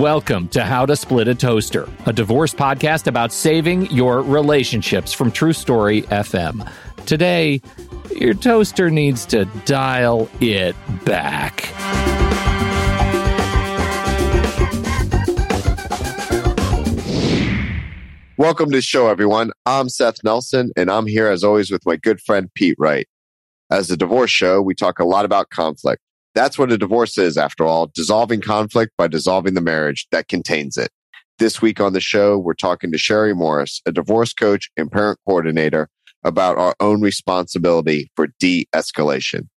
Welcome to How to Split a Toaster, a divorce podcast about saving your relationships from True Story FM. Today, your toaster needs to dial it back. Welcome to the show, everyone. I'm Seth Nelson, and I'm here as always with my good friend Pete Wright. As a divorce show, we talk a lot about conflict. That's what a divorce is, after all, dissolving conflict by dissolving the marriage that contains it. This week on the show, we're talking to Cherie Morris, a divorce coach and parent coordinator, about our own responsibility for de escalation.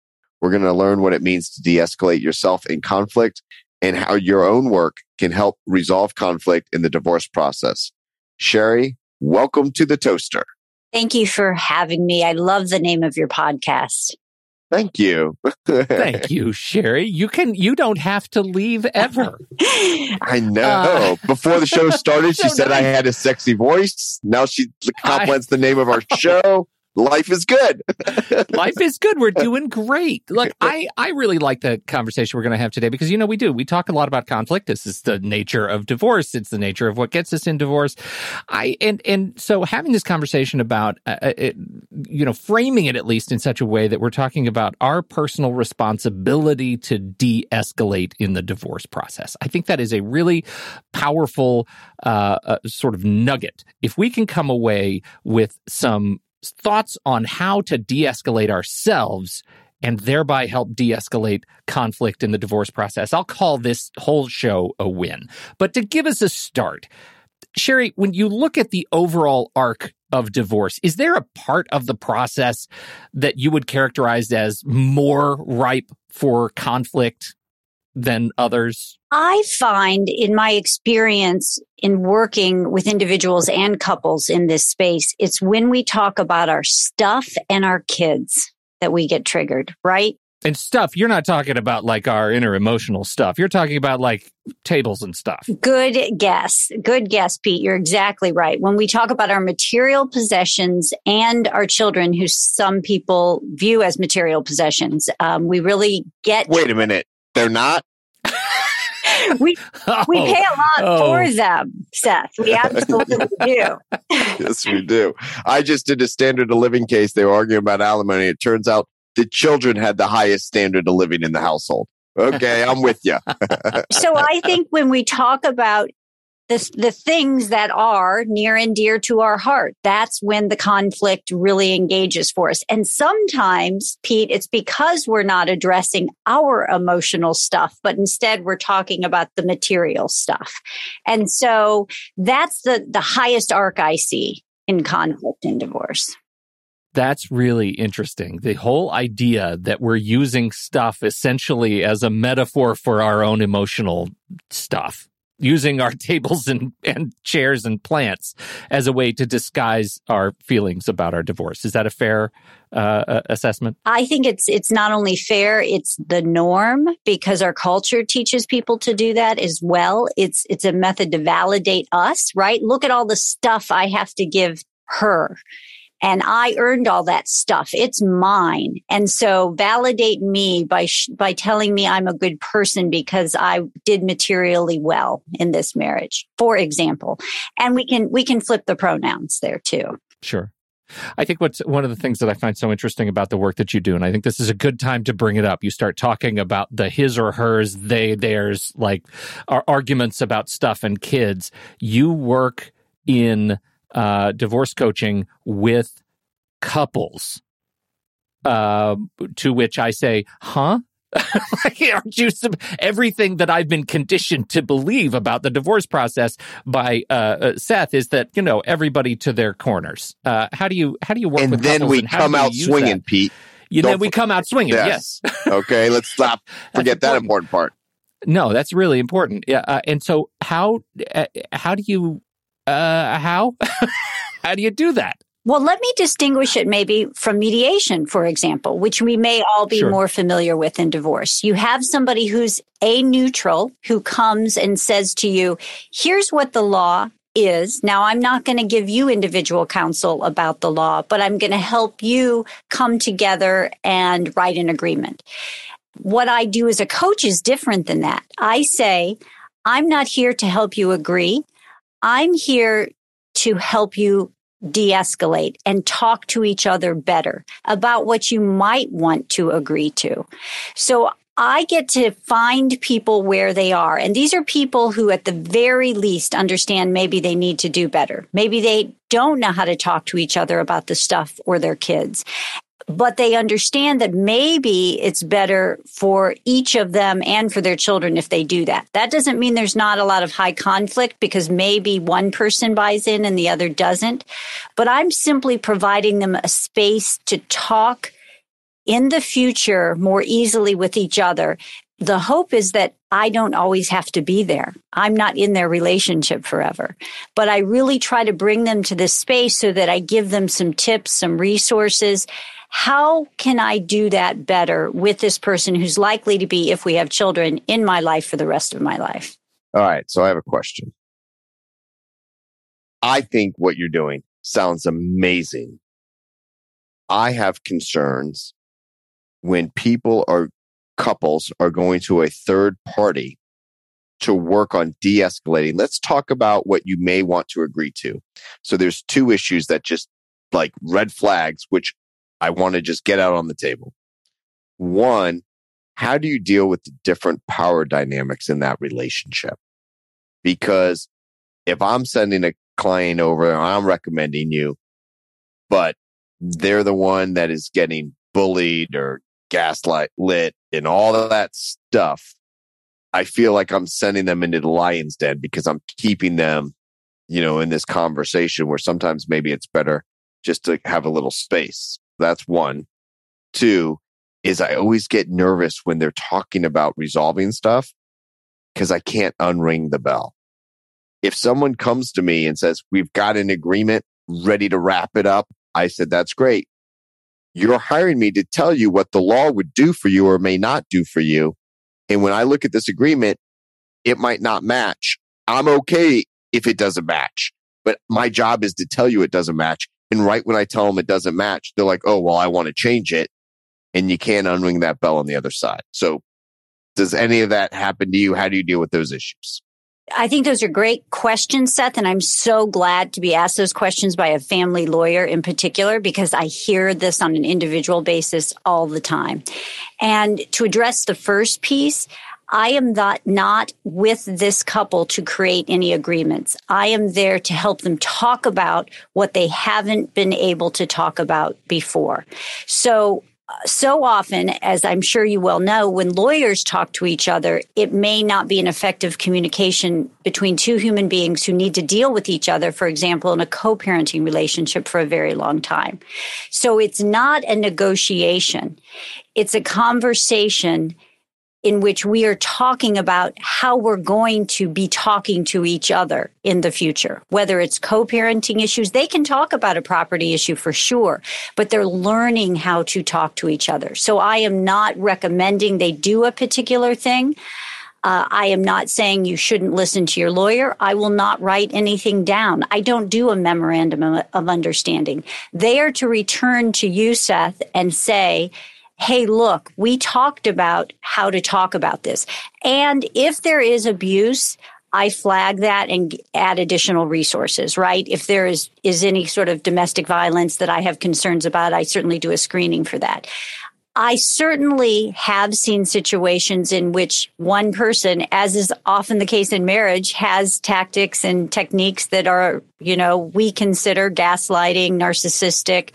We're going to learn what it means to de escalate yourself in conflict and how your own work can help resolve conflict in the divorce process. Sherry, welcome to the toaster. Thank you for having me. I love the name of your podcast. Thank you. Thank you, Cherie. You can you don't have to leave ever. I know. Uh, Before the show started, she so said nice. I had a sexy voice. Now she compliments I, the name of our show life is good. life is good. We're doing great. Look, I, I really like the conversation we're going to have today because, you know, we do. We talk a lot about conflict. This is the nature of divorce. It's the nature of what gets us in divorce. I, and, and so having this conversation about, uh, uh, it, you know, framing it at least in such a way that we're talking about our personal responsibility to de escalate in the divorce process. I think that is a really powerful, uh, uh, sort of nugget. If we can come away with some thoughts on how to de escalate ourselves and thereby help de escalate conflict in the divorce process. I'll call this whole show a win. But to give us a start, Cherie, when you look at the overall arc of divorce, is there a part of the process that you would characterize as more ripe for conflict than others? I find in my experience in working with individuals and couples in this space, it's when we talk about our stuff and our kids that we get triggered, right? And stuff, you're not talking about like our inner emotional stuff. You're talking about like tables and stuff. Good guess. Good guess, Pete. You're exactly right. When we talk about our material possessions and our children, who some people view as material possessions, um, we really get. Wait a minute. They're not? we oh, we pay a lot oh. for them, Seth. We absolutely do. yes, we do. I just did a standard of living case. They were arguing about alimony. It turns out the children had the highest standard of living in the household. Okay, I'm with you. so I think when we talk about the, the things that are near and dear to our heart. That's when the conflict really engages for us. And sometimes, Pete, it's because we're not addressing our emotional stuff, but instead we're talking about the material stuff. And so that's the, the highest arc I see in conflict and divorce. That's really interesting. The whole idea that we're using stuff essentially as a metaphor for our own emotional stuff using our tables and, and chairs and plants as a way to disguise our feelings about our divorce. Is that a fair uh, assessment? I think it's it's not only fair; it's the norm because our culture teaches people to do that as well. It's it's a method to validate us, right? Look at all the stuff I have to give her and I earned all that stuff. It's mine. And so validate me by, sh- by telling me I'm a good person because I did materially well in this marriage, for example. And we can, we can flip the pronouns there too. Sure. I think what's one of the things that I find so interesting about the work that you do, and I think this is a good time to bring it up. You start talking about the his or hers, they, theirs, like arguments about stuff and kids. You work in uh, divorce coaching with couples. Uh, to which I say, huh? aren't you everything that I've been conditioned to believe about the divorce process by uh, uh, Seth is that you know everybody to their corners. Uh, how do you how do you work? And then we come out swinging, that? Pete. You then we come out swinging. Yes. yes. okay. Let's stop. Forget that important part. No, that's really important. Yeah. Uh, and so how uh, how do you uh, how how do you do that? Well, let me distinguish it maybe from mediation, for example, which we may all be sure. more familiar with in divorce. You have somebody who's a neutral who comes and says to you, here's what the law is. Now, I'm not going to give you individual counsel about the law, but I'm going to help you come together and write an agreement. What I do as a coach is different than that. I say, I'm not here to help you agree. I'm here to help you de escalate and talk to each other better about what you might want to agree to. So I get to find people where they are. And these are people who, at the very least, understand maybe they need to do better. Maybe they don't know how to talk to each other about the stuff or their kids but they understand that maybe it's better for each of them and for their children if they do that. That doesn't mean there's not a lot of high conflict because maybe one person buys in and the other doesn't. But I'm simply providing them a space to talk in the future more easily with each other. The hope is that I don't always have to be there. I'm not in their relationship forever, but I really try to bring them to this space so that I give them some tips, some resources, how can I do that better with this person who's likely to be, if we have children, in my life for the rest of my life? All right. So I have a question. I think what you're doing sounds amazing. I have concerns when people or couples are going to a third party to work on de escalating. Let's talk about what you may want to agree to. So there's two issues that just like red flags, which I want to just get out on the table. One, how do you deal with the different power dynamics in that relationship? Because if I'm sending a client over, I'm recommending you, but they're the one that is getting bullied or gaslight lit and all of that stuff. I feel like I'm sending them into the lion's den because I'm keeping them, you know, in this conversation where sometimes maybe it's better just to have a little space. That's one. Two is I always get nervous when they're talking about resolving stuff because I can't unring the bell. If someone comes to me and says, we've got an agreement ready to wrap it up, I said, that's great. You're hiring me to tell you what the law would do for you or may not do for you. And when I look at this agreement, it might not match. I'm okay if it doesn't match, but my job is to tell you it doesn't match. And right when I tell them it doesn't match, they're like, oh, well, I want to change it. And you can't unring that bell on the other side. So does any of that happen to you? How do you deal with those issues? I think those are great questions, Seth. And I'm so glad to be asked those questions by a family lawyer in particular, because I hear this on an individual basis all the time. And to address the first piece, I am not, not with this couple to create any agreements. I am there to help them talk about what they haven't been able to talk about before. So so often, as I'm sure you well know, when lawyers talk to each other, it may not be an effective communication between two human beings who need to deal with each other, for example, in a co parenting relationship for a very long time. So it's not a negotiation, it's a conversation in which we are talking about how we're going to be talking to each other in the future. Whether it's co-parenting issues, they can talk about a property issue for sure, but they're learning how to talk to each other. So I am not recommending they do a particular thing. Uh, I am not saying you shouldn't listen to your lawyer. I will not write anything down. I don't do a memorandum of understanding. They are to return to you, Seth, and say, hey, look, we talked about how to talk about this. And if there is abuse, I flag that and add additional resources, right? If there is, is any sort of domestic violence that I have concerns about, I certainly do a screening for that. I certainly have seen situations in which one person, as is often the case in marriage, has tactics and techniques that are, you know, we consider gaslighting, narcissistic,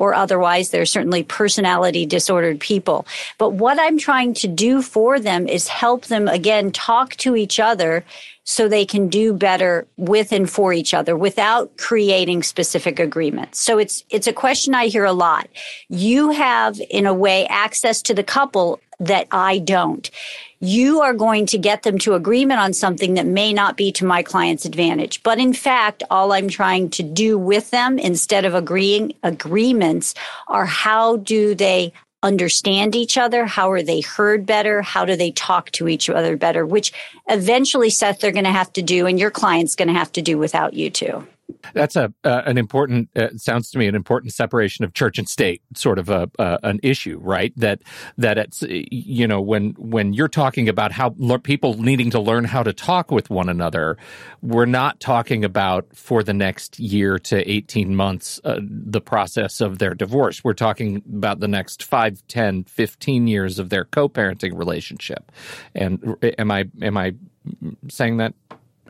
or otherwise. They're certainly personality disordered people. But what I'm trying to do for them is help them again talk to each other so they can do better with and for each other without creating specific agreements. So it's it's a question I hear a lot. You have in a way access to the couple that I don't you are going to get them to agreement on something that may not be to my client's advantage. But in fact, all I'm trying to do with them instead of agreeing agreements are how do they understand each other? How are they heard better? How do they talk to each other better? Which eventually, Seth, they're going to have to do, and your client's going to have to do without you too. That's a uh, an important. Uh, sounds to me an important separation of church and state, sort of a uh, an issue, right? That that it's you know when when you're talking about how le- people needing to learn how to talk with one another, we're not talking about for the next year to eighteen months uh, the process of their divorce. We're talking about the next 5, 10, 15 years of their co-parenting relationship. And am I am I saying that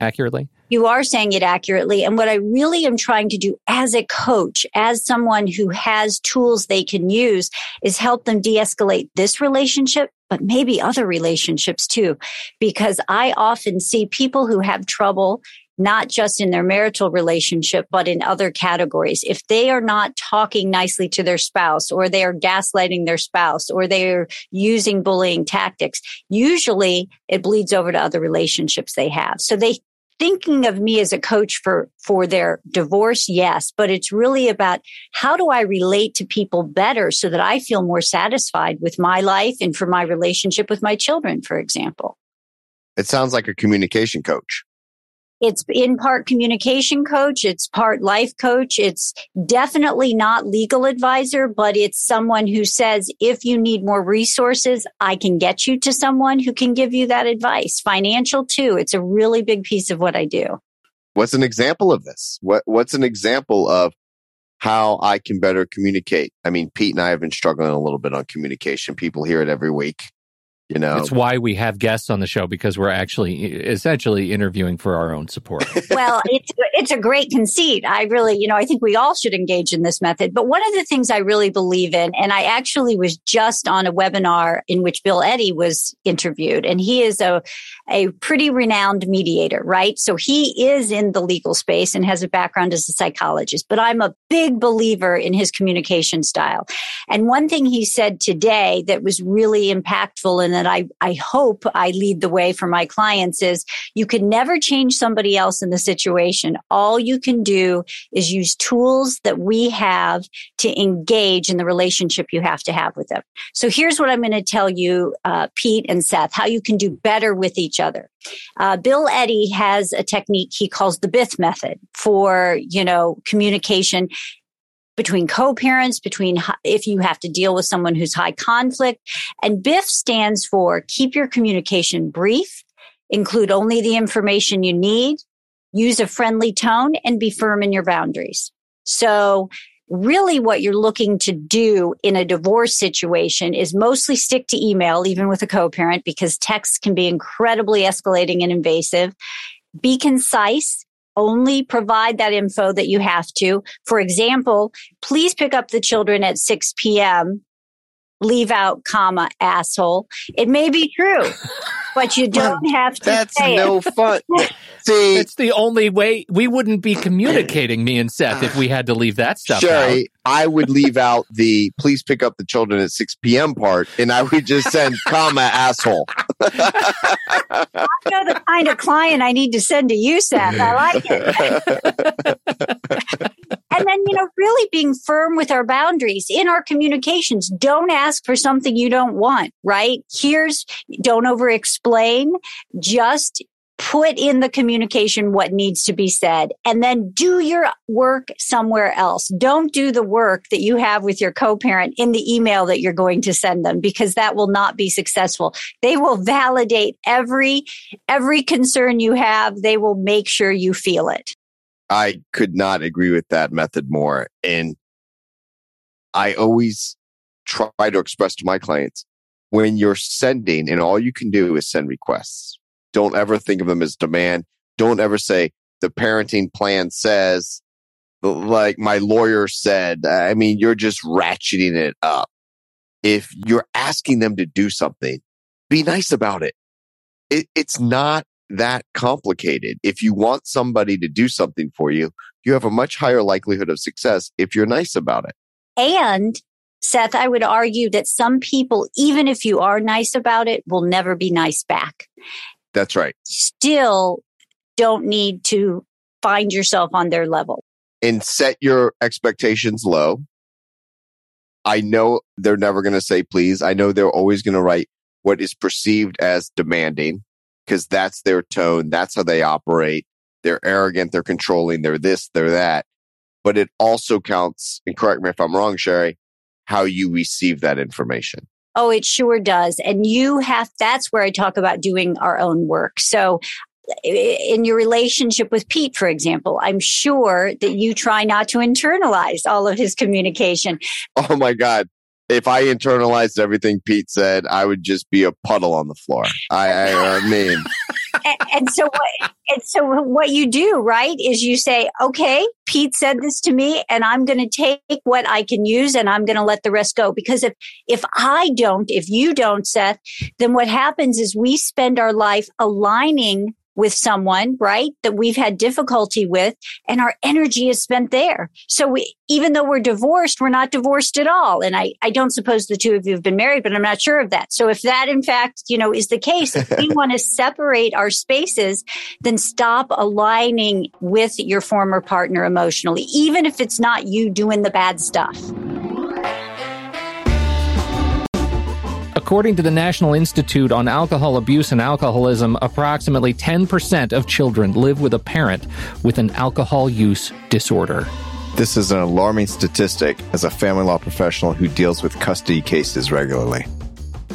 accurately? You are saying it accurately. And what I really am trying to do as a coach, as someone who has tools they can use, is help them de escalate this relationship, but maybe other relationships too. Because I often see people who have trouble not just in their marital relationship, but in other categories. If they are not talking nicely to their spouse or they are gaslighting their spouse or they're using bullying tactics, usually it bleeds over to other relationships they have. So they thinking of me as a coach for for their divorce? Yes but it's really about how do i relate to people better so that i feel more satisfied with my life and for my relationship with my children for example? It sounds like a communication coach it's in part communication coach. It's part life coach. It's definitely not legal advisor, but it's someone who says, if you need more resources, I can get you to someone who can give you that advice. Financial too. It's a really big piece of what I do. What's an example of this? What, what's an example of how I can better communicate? I mean, Pete and I have been struggling a little bit on communication. People hear it every week. You know, it's why we have guests on the show because we're actually essentially interviewing for our own support. well, it's it's a great conceit. I really, you know, I think we all should engage in this method. But one of the things I really believe in, and I actually was just on a webinar in which Bill Eddy was interviewed, and he is a a pretty renowned mediator, right? So he is in the legal space and has a background as a psychologist. But I'm a big believer in his communication style. And one thing he said today that was really impactful and that I, I hope I lead the way for my clients is you can never change somebody else in the situation. All you can do is use tools that we have to engage in the relationship you have to have with them. So here's what I'm going to tell you, uh, Pete and Seth, how you can do better with each other. Uh, Bill Eddy has a technique he calls the BIF method for, you know, communication between co-parents, between if you have to deal with someone who's high conflict. And BIF stands for keep your communication brief, include only the information you need, use a friendly tone and be firm in your boundaries. So really what you're looking to do in a divorce situation is mostly stick to email, even with a co-parent, because texts can be incredibly escalating and invasive. Be concise only provide that info that you have to. For example, please pick up the children at 6 p.m. Leave out comma asshole. It may be true. but you don't have to. That's no it. fun. See, it's the only way we wouldn't be communicating me and Seth if we had to leave that stuff Cherie, out. I would leave out the please pick up the children at 6 p.m. part and I would just send comma asshole. I know the kind of client I need to send to you, Seth. I like it. And then, you know, really being firm with our boundaries in our communications. Don't ask for something you don't want, right? Here's, don't over explain. Just put in the communication what needs to be said and then do your work somewhere else. Don't do the work that you have with your co-parent in the email that you're going to send them because that will not be successful. They will validate every, every concern you have. They will make sure you feel it. I could not agree with that method more. And I always try to express to my clients when you're sending and all you can do is send requests. Don't ever think of them as demand. Don't ever say the parenting plan says, like my lawyer said. I mean, you're just ratcheting it up. If you're asking them to do something, be nice about it. it it's not that complicated. If you want somebody to do something for you, you have a much higher likelihood of success if you're nice about it. And Seth, I would argue that some people, even if you are nice about it, will never be nice back. That's right. Still don't need to find yourself on their level. And set your expectations low. I know they're never going to say please. I know they're always going to write what is perceived as demanding because that's their tone. That's how they operate. they're arrogant, they're controlling, they're this, they're that. But it also counts, and correct me if I'm wrong, Cherie, how you receive that information. Oh, it sure does. And you have, that's where I talk about doing our own work. So in your relationship with Pete, for example, I'm sure that you try not to internalize all of his communication. Oh my God if I internalized everything Pete said, I would just be a puddle on the floor. I, I, I mean, and, and, so what? And so what you do, right, is you say, "Okay, Pete said this to me, and I'm going to take what I can use, and I'm going to let the rest go." Because if if I don't, if you don't, Seth, then what happens is we spend our life aligning with someone, right? That we've had difficulty with and our energy is spent there. So we, even though we're divorced, we're not divorced at all. And I, I don't suppose the two of you have been married, but I'm not sure of that. So if that in fact, you know, is the case, if we want to separate our spaces, then stop aligning with your former partner emotionally, even if it's not you doing the bad stuff. According to the National Institute on Alcohol Abuse and Alcoholism, approximately 10% of children live with a parent with an alcohol use disorder. This is an alarming statistic as a family law professional who deals with custody cases regularly.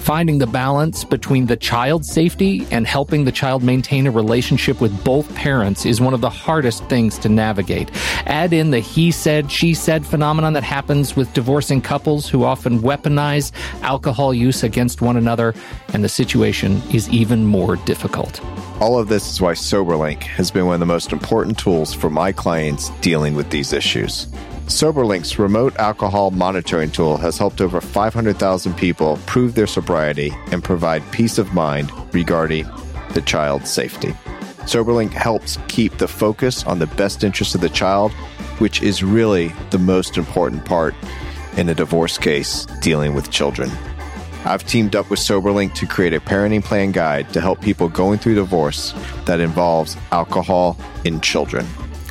Finding the balance between the child's safety and helping the child maintain a relationship with both parents is one of the hardest things to navigate. Add in the he said, she said phenomenon that happens with divorcing couples who often weaponize alcohol use against one another, and the situation is even more difficult. All of this is why SoberLink has been one of the most important tools for my clients dealing with these issues. SoberLink's remote alcohol monitoring tool has helped over 500,000 people prove their sobriety and provide peace of mind regarding the child's safety. SoberLink helps keep the focus on the best interest of the child, which is really the most important part in a divorce case dealing with children. I've teamed up with SoberLink to create a parenting plan guide to help people going through divorce that involves alcohol in children.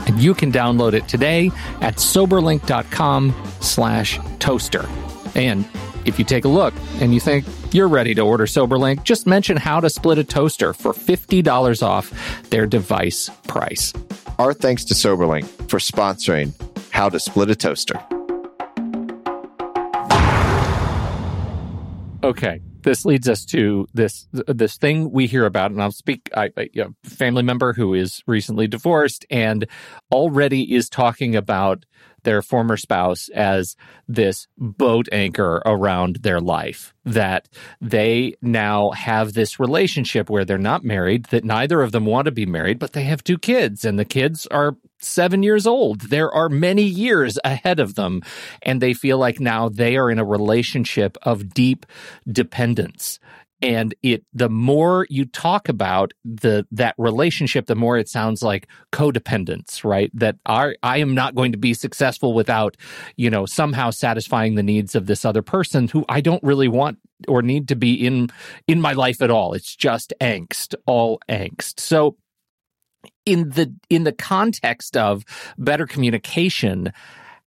And you can download it today at soberlink.com slash toaster. And if you take a look and you think you're ready to order SoberLink, just mention how to split a toaster for $50 off their device price. Our thanks to SoberLink for sponsoring How to Split a Toaster. Okay, this leads us to this this thing we hear about, and I'll speak. I, you know, family member who is recently divorced and already is talking about their former spouse as this boat anchor around their life. That they now have this relationship where they're not married, that neither of them want to be married, but they have two kids, and the kids are seven years old. There are many years ahead of them, and they feel like now they are in a relationship of deep dependence. And it the more you talk about the that relationship the more it sounds like codependence right? That I, I am not going to be successful without you know somehow satisfying the needs of this other person who i don't really want or need to be in in my life at all. It's just angst all angst. So in the in the context of better communication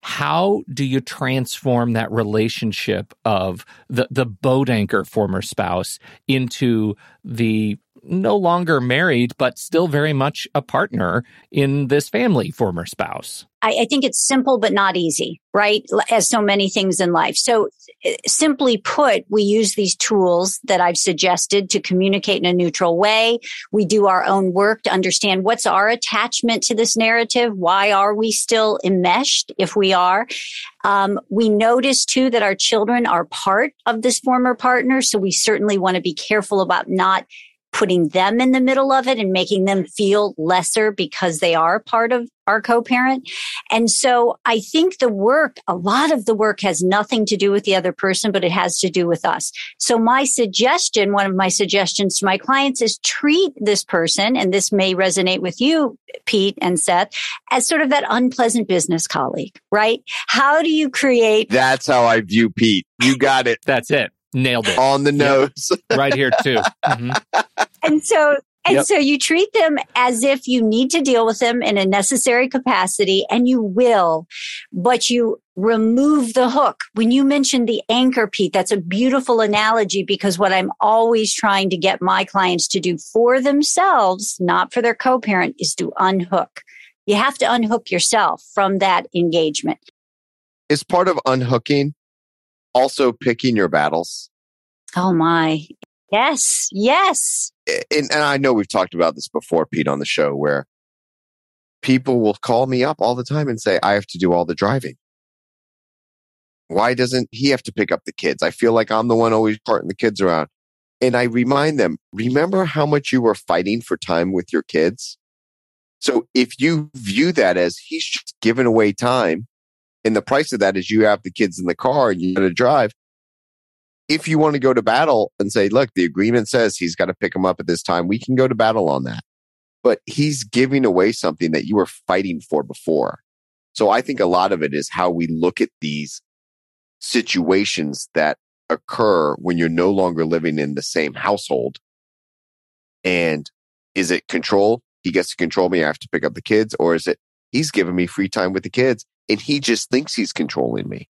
how do you transform that relationship of the the boat anchor former spouse into the no longer married but still very much a partner in this family former spouse I, I, think it's simple but not easy, right? As so many things in life. So uh, simply put, we use these tools that I've suggested to communicate in a neutral way. We do our own work to understand what's our attachment to this narrative. Why are we still enmeshed if we are? Um, we notice too that our children are part of this former partner. So we certainly want to be careful about not putting them in the middle of it and making them feel lesser because they are part of our co-parent. And so I think the work, a lot of the work has nothing to do with the other person, but it has to do with us. So my suggestion, one of my suggestions to my clients is treat this person, and this may resonate with you, Pete and Seth, as sort of that unpleasant business colleague, right? How do you create? That's how I view Pete. You got it. That's it. Nailed it. On the nose. right here too. Mm-hmm. And so And Yep. so you treat them as if you need to deal with them in a necessary capacity, and you will, but you remove the hook. When you mentioned the anchor, Pete, that's a beautiful analogy because what I'm always trying to get my clients to do for themselves, not for their co parent, is to unhook. You have to unhook yourself from that engagement. Is part of unhooking also picking your battles? Oh my. Yes. Yes. and, and I know we've talked about this before, Pete, on the show, where people will call me up all the time and say, I have to do all the driving. Why doesn't he have to pick up the kids? I feel like I'm the one always carting the kids around. And I remind them, remember how much you were fighting for time with your kids? So if you view that as he's just giving away time, and the price of that is you have the kids in the car and you got to drive, if you want to go to battle and say, look, the agreement says he's got to pick him up at this time, we can go to battle on that. But he's giving away something that you were fighting for before. So I think a lot of it is how we look at these situations that occur when you're no longer living in the same household. And is it control? He gets to control me. I have to pick up the kids. Or is it he's giving me free time with the kids and he just thinks he's controlling me?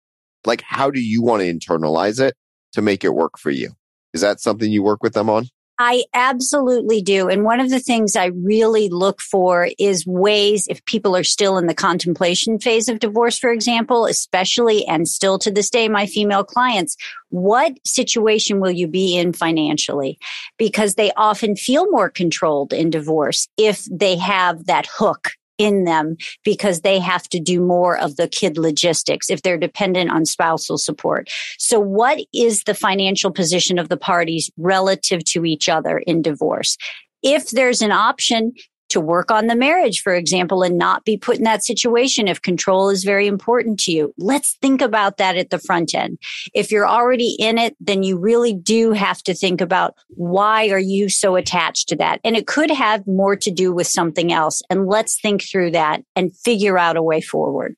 Like, how do you want to internalize it? to make it work for you. Is that something you work with them on? I absolutely do. And one of the things I really look for is ways, if people are still in the contemplation phase of divorce, for example, especially and still to this day, my female clients, what situation will you be in financially? Because they often feel more controlled in divorce if they have that hook in them because they have to do more of the kid logistics if they're dependent on spousal support. So what is the financial position of the parties relative to each other in divorce? If there's an option to work on the marriage, for example, and not be put in that situation if control is very important to you. Let's think about that at the front end. If you're already in it, then you really do have to think about why are you so attached to that? And it could have more to do with something else. And let's think through that and figure out a way forward.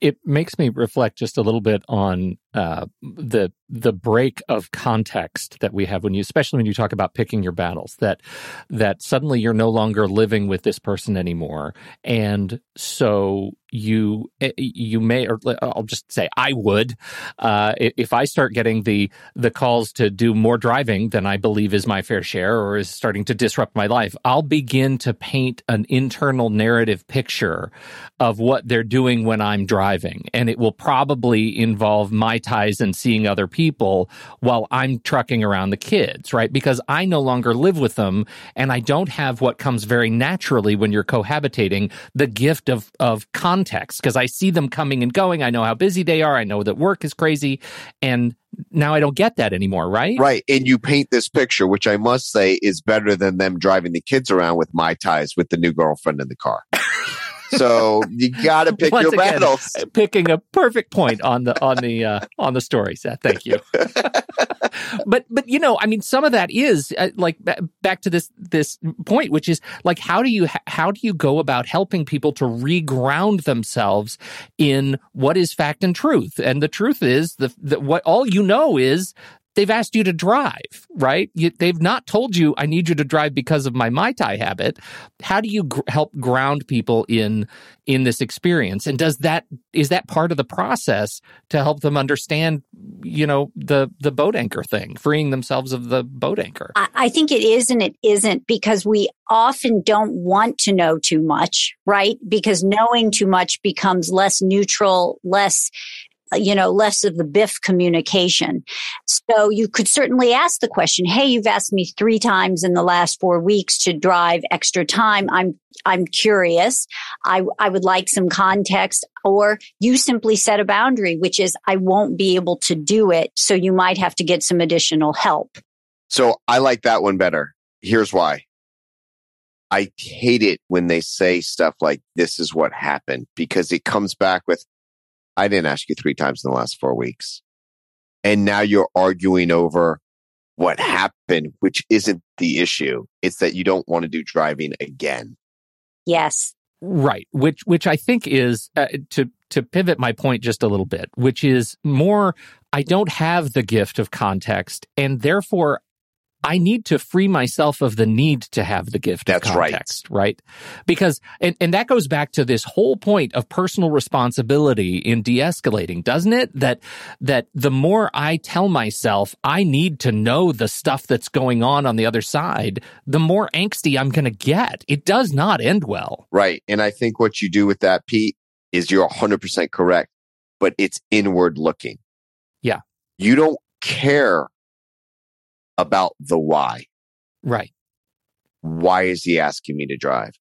It makes me reflect just a little bit on uh, the the break of context that we have when you, especially when you talk about picking your battles. That that suddenly you're no longer living with this person anymore, and so you eh, you may or I'll just say I would uh, if I start getting the the calls to do more driving than I believe is my fair share or is starting to disrupt my life. I'll begin to paint an internal narrative picture of what they're doing when I'm driving, and it will probably involve my ties and seeing other people while I'm trucking around the kids, right? Because I no longer live with them and I don't have what comes very naturally when you're cohabitating, the gift of, of context. Because I see them coming and going. I know how busy they are. I know that work is crazy. And now I don't get that anymore, right? Right. And you paint this picture, which I must say is better than them driving the kids around with my ties with the new girlfriend in the car. So you got to pick Once your again, battles. Picking a perfect point on the on the uh, on the story, Seth. Thank you. but but you know, I mean, some of that is uh, like ba- back to this this point, which is like how do you how do you go about helping people to reground themselves in what is fact and truth? And the truth is the, the what all you know is they've asked you to drive, right? You, they've not told you, I need you to drive because of my Mai Tai habit. How do you gr- help ground people in, in this experience? And does that, is that part of the process to help them understand, you know, the, the boat anchor thing, freeing themselves of the boat anchor? I, I think it is and it isn't because we often don't want to know too much, right? Because knowing too much becomes less neutral, less Uh, you know, less of the BIF communication. So you could certainly ask the question, Hey, you've asked me three times in the last four weeks to drive extra time. I'm, I'm curious. I, I would like some context or you simply set a boundary, which is I won't be able to do it. So you might have to get some additional help. So I like that one better. Here's why. I hate it when they say stuff like this is what happened because it comes back with, I didn't ask you three times in the last four weeks. And now you're arguing over what happened, which isn't the issue. It's that you don't want to do driving again. Yes. Right. Which, which I think is uh, to, to pivot my point just a little bit, which is more, I don't have the gift of context and therefore I need to free myself of the need to have the gift That's of context, right. right? Because, and, and that goes back to this whole point of personal responsibility in de-escalating, doesn't it? That, that the more I tell myself I need to know the stuff that's going on on the other side, the more angsty I'm going to get. It does not end well. Right. And I think what you do with that, Pete, is you're 100% correct, but it's inward looking. Yeah. You don't care about the why. Right. Why is he asking me to drive?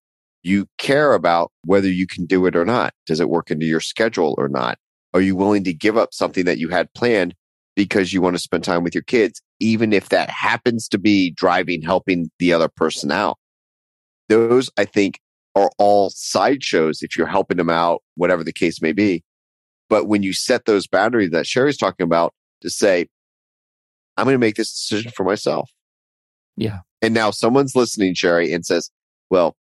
You care about whether you can do it or not. Does it work into your schedule or not? Are you willing to give up something that you had planned because you want to spend time with your kids, even if that happens to be driving, helping the other person out? Those, I think, are all sideshows if you're helping them out, whatever the case may be. But when you set those boundaries that Cherie's talking about to say, I'm going to make this decision for myself. Yeah. And now someone's listening, Cherie, and says, well,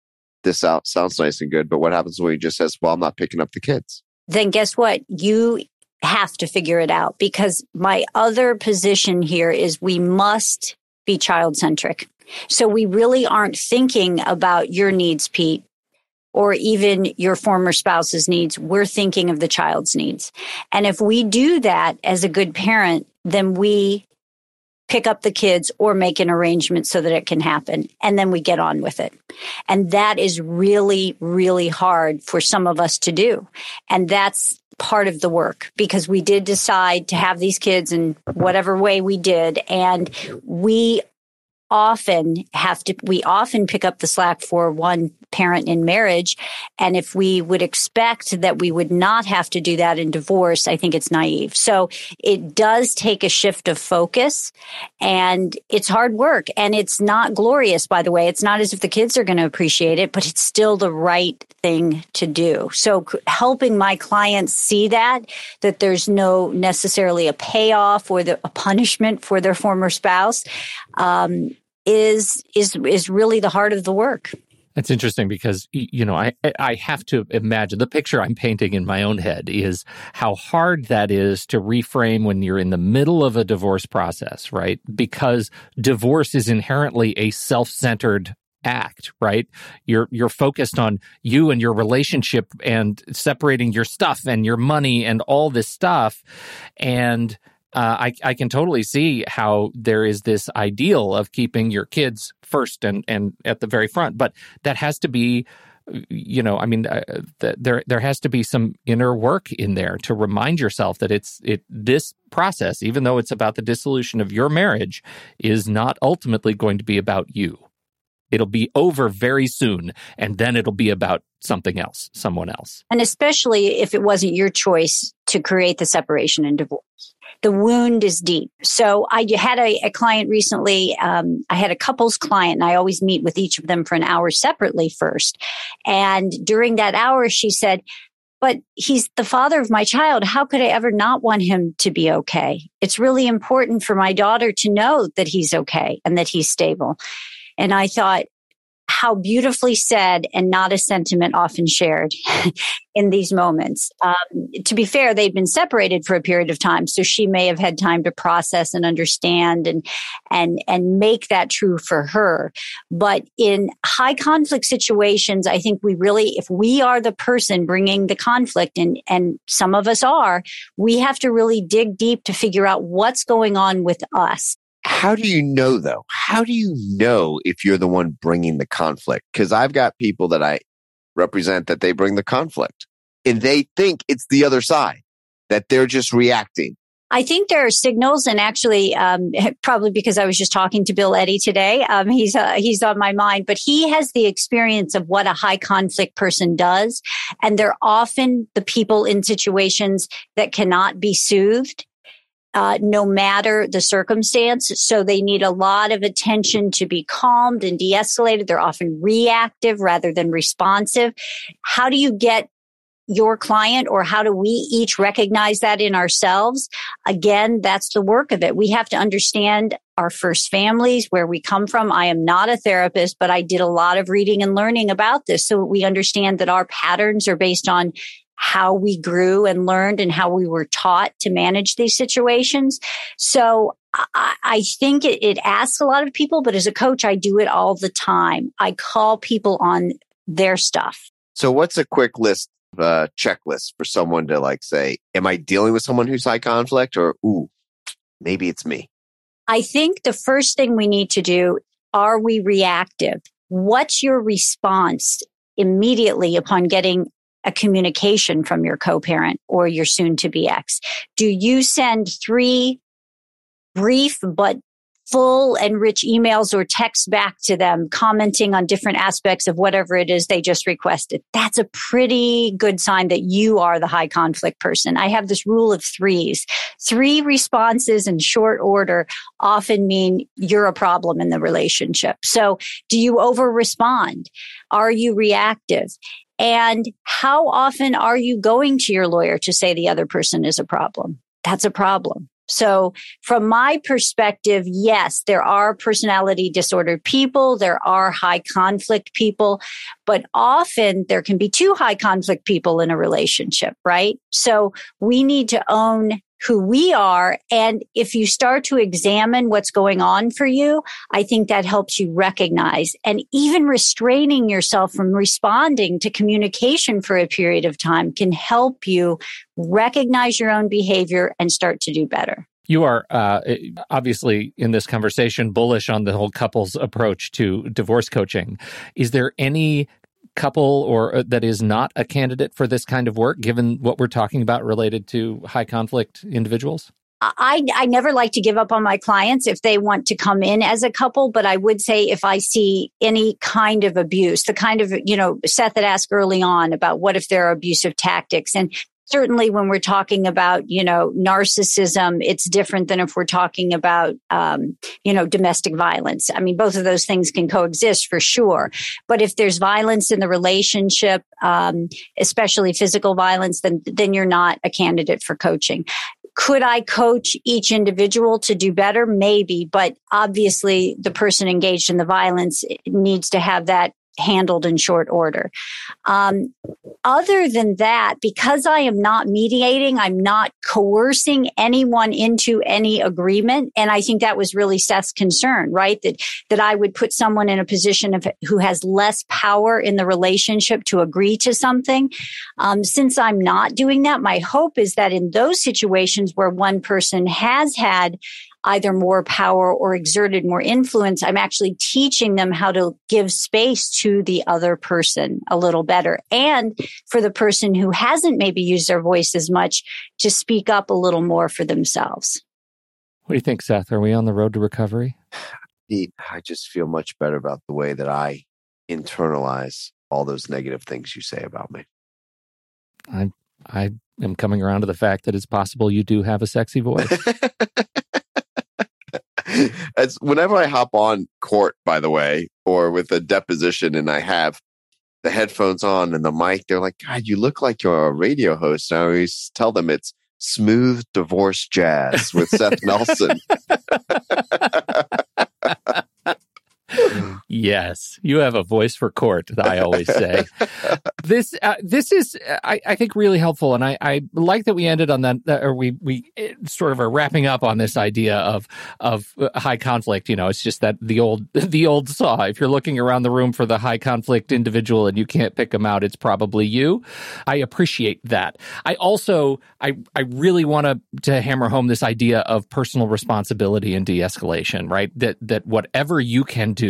this out sounds nice and good, but what happens when he just says, well, I'm not picking up the kids? Then guess what? You have to figure it out because my other position here is we must be child centric. So we really aren't thinking about your needs, Pete or even your former spouse's needs. We're thinking of the child's needs. And if we do that as a good parent, then we pick up the kids or make an arrangement so that it can happen. And then we get on with it. And that is really, really hard for some of us to do. And that's part of the work because we did decide to have these kids in whatever way we did. And we often have to, we often pick up the slack for one parent in marriage. And if we would expect that we would not have to do that in divorce, I think it's naive. So it does take a shift of focus and it's hard work and it's not glorious, by the way. It's not as if the kids are going to appreciate it, but it's still the right thing to do. So helping my clients see that, that there's no necessarily a payoff or the, a punishment for their former spouse, um, is is is really the heart of the work. That's interesting because you know I I have to imagine the picture I'm painting in my own head is how hard that is to reframe when you're in the middle of a divorce process, right? Because divorce is inherently a self-centered act, right? You're you're focused on you and your relationship and separating your stuff and your money and all this stuff and uh, I, I can totally see how there is this ideal of keeping your kids first and, and at the very front, but that has to be, you know, I mean, uh, th- there there has to be some inner work in there to remind yourself that it's it this process, even though it's about the dissolution of your marriage, is not ultimately going to be about you. It'll be over very soon, and then it'll be about something else, someone else. And especially if it wasn't your choice to create the separation and divorce the wound is deep. So I had a, a client recently. Um, I had a couples client, and I always meet with each of them for an hour separately first. And during that hour, she said, but he's the father of my child. How could I ever not want him to be okay? It's really important for my daughter to know that he's okay and that he's stable. And I thought, how beautifully said and not a sentiment often shared in these moments. Um, to be fair, they've been separated for a period of time, so she may have had time to process and understand and and and make that true for her. But in high conflict situations, I think we really, if we are the person bringing the conflict, and and some of us are, we have to really dig deep to figure out what's going on with us how do you know though? How do you know if you're the one bringing the conflict? Because I've got people that I represent that they bring the conflict and they think it's the other side, that they're just reacting. I think there are signals, and actually, um, probably because I was just talking to Bill Eddy today, um, he's uh, he's on my mind. But he has the experience of what a high conflict person does, and they're often the people in situations that cannot be soothed uh, no matter the circumstance. So they need a lot of attention to be calmed and de escalated. They're often reactive rather than responsive. How do you get your client or how do we each recognize that in ourselves? Again, that's the work of it. We have to understand our first families, where we come from. I am not a therapist, but I did a lot of reading and learning about this. So we understand that our patterns are based on how we grew and learned and how we were taught to manage these situations. So I, I think it, it asks a lot of people, but as a coach, I do it all the time. I call people on their stuff. So, what's a quick list, uh, checklist for someone to like say, Am I dealing with someone who's high conflict or, ooh, maybe it's me? I think the first thing we need to do are we reactive? What's your response immediately upon getting a communication from your co-parent or your soon to be ex? Do you send three brief but full and rich emails or texts back to them commenting on different aspects of whatever it is they just requested. That's a pretty good sign that you are the high conflict person. I have this rule of threes. Three responses in short order often mean you're a problem in the relationship. So do you over respond? Are you reactive? And how often are you going to your lawyer to say the other person is a problem? That's a problem. So from my perspective, yes, there are personality disordered people. There are high conflict people, but often there can be two high conflict people in a relationship, right? So we need to own who we are. And if you start to examine what's going on for you, I think that helps you recognize and even restraining yourself from responding to communication for a period of time can help you recognize your own behavior and start to do better. You are uh, obviously in this conversation bullish on the whole couples approach to divorce coaching. Is there any couple or uh, that is not a candidate for this kind of work, given what we're talking about related to high conflict individuals? I, I never like to give up on my clients if they want to come in as a couple, but I would say if I see any kind of abuse, the kind of, you know, Seth had asked early on about what if there are abusive tactics and certainly when we're talking about you know narcissism it's different than if we're talking about um, you know domestic violence. I mean both of those things can coexist for sure. But if there's violence in the relationship um, especially physical violence then then you're not a candidate for coaching. Could I coach each individual to do better? Maybe, but obviously the person engaged in the violence needs to have that handled in short order. Um, other than that, because I am not mediating, I'm not coercing anyone into any agreement. And I think that was really Seth's concern, right? That, that I would put someone in a position of who has less power in the relationship to agree to something. Um, since I'm not doing that, my hope is that in those situations where one person has had either more power or exerted more influence, I'm actually teaching them how to give space to the other person a little better. And for the person who hasn't maybe used their voice as much to speak up a little more for themselves. What do you think, Seth? Are we on the road to recovery? I just feel much better about the way that I internalize all those negative things you say about me. I I am coming around to the fact that it's possible you do have a sexy voice. As whenever I hop on court, by the way, or with a deposition and I have the headphones on and the mic, they're like, God, you look like you're a radio host. And I always tell them it's smooth divorce jazz with Seth Nelson. yes, you have a voice for court. I always say this. Uh, this is, I, I, think, really helpful, and I, I, like that we ended on that, or we we eh, sort of are wrapping up on this idea of of high conflict. You know, it's just that the old the old saw. If you're looking around the room for the high conflict individual and you can't pick them out, it's probably you. I appreciate that. I also, I I really want to to hammer home this idea of personal responsibility and de escalation. Right, that that whatever you can do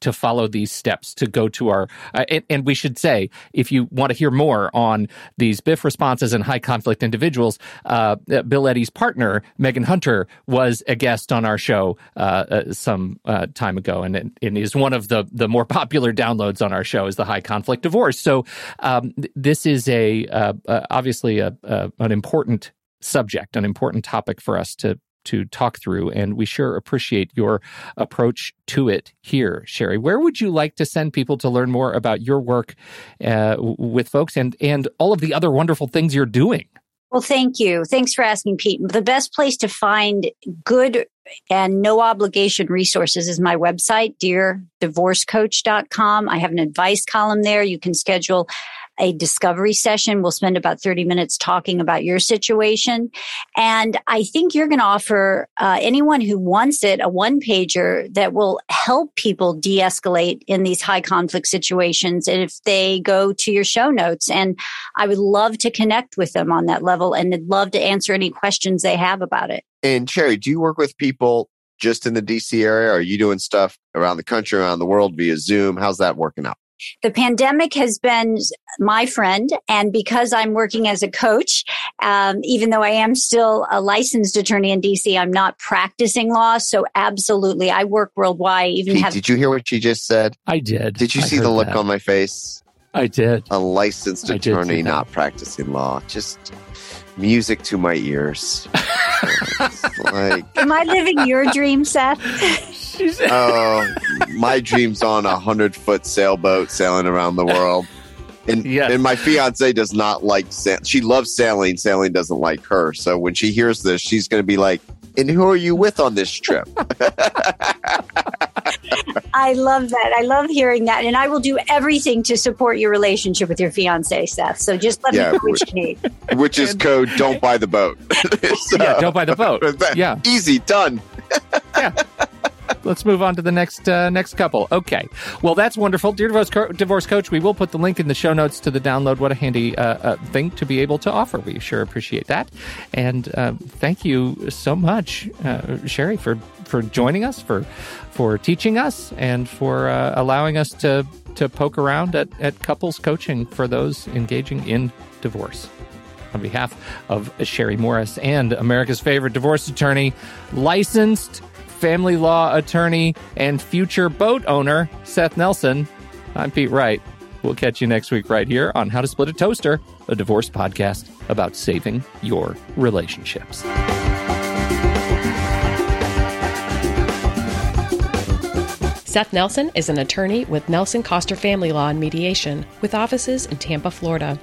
to follow these steps to go to our uh, and, and, we should say if you want to hear more on these BIF responses and high conflict individuals uh, uh, Bill Eddy's partner Megan Hunter was a guest on our show uh, uh some uh, time ago. And, and is one of the the more popular downloads on our show is the high conflict divorce. So um, this is a obviously a, an important subject an important topic for us to to talk through, and we sure appreciate your approach to it here, Cherie. Where would you like to send people to learn more about your work uh, with folks and and all of the other wonderful things you're doing? Well, thank you. Thanks for asking, Pete. The best place to find good and no obligation resources is my website, deardivorcecoach.com. I have an advice column there. You can schedule a discovery session. We'll spend about 30 minutes talking about your situation. And I think you're going to offer uh, anyone who wants it a one pager that will help people de escalate in these high conflict situations. And if they go to your show notes, and I would love to connect with them on that level and I'd love to answer any questions they have about it. And Cherie, do you work with people just in the DC area? Are you doing stuff around the country, around the world via Zoom? How's that working out? The pandemic has been my friend. And because I'm working as a coach, um, even though I am still a licensed attorney in DC, I'm not practicing law. So absolutely, I work worldwide. Even Pete, have. did you hear what she just said? I did. Did you I see the look that. on my face? I did. A licensed I did see attorney not practicing law. Just music to my ears. Like, Am I living your dream, Seth? She's, oh, um, my dream's on a hundred foot sailboat sailing around the world. And, Yes. and my fiance does not like sa- she loves sailing. Sailing doesn't like her. So when she hears this, she's going to be like, "And who are you with on this trip?" I love that. I love hearing that. And I will do everything to support your relationship with your fiance, Seth. So just let Yeah, me know what you need. Which is code "Don't buy the boat." So- yeah, don't buy the boat. Yeah. easy done. Let's move on to the next uh, next couple. Okay. Well, that's wonderful, dear divorce, co- divorce coach. We will put the link in the show notes to the download. What a handy uh, uh, thing to be able to offer. We sure appreciate that, and uh, thank you so much, uh, Cherie, for for joining us, for for teaching us, and for uh, allowing us to to poke around at, at couples coaching for those engaging in divorce. On behalf of Cherie Morris and America's favorite divorce attorney, licensed family law attorney, and future boat owner, Seth Nelson, I'm Pete Wright. We'll catch you next week right here on How to Split a Toaster, a divorce podcast about saving your relationships. Seth Nelson is an attorney with Nelson Koster Family Law and Mediation, with offices in Tampa, Florida.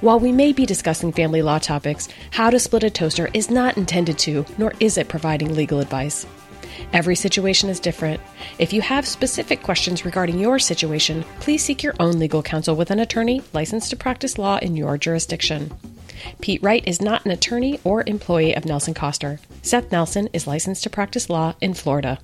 While we may be discussing family law topics, How to Split a Toaster is not intended to, nor is it providing legal advice. Every situation is different. If you have specific questions regarding your situation, please seek your own legal counsel with an attorney licensed to practice law in your jurisdiction. Pete Wright is not an attorney or employee of Nelson Koster. Seth Nelson is licensed to practice law in Florida.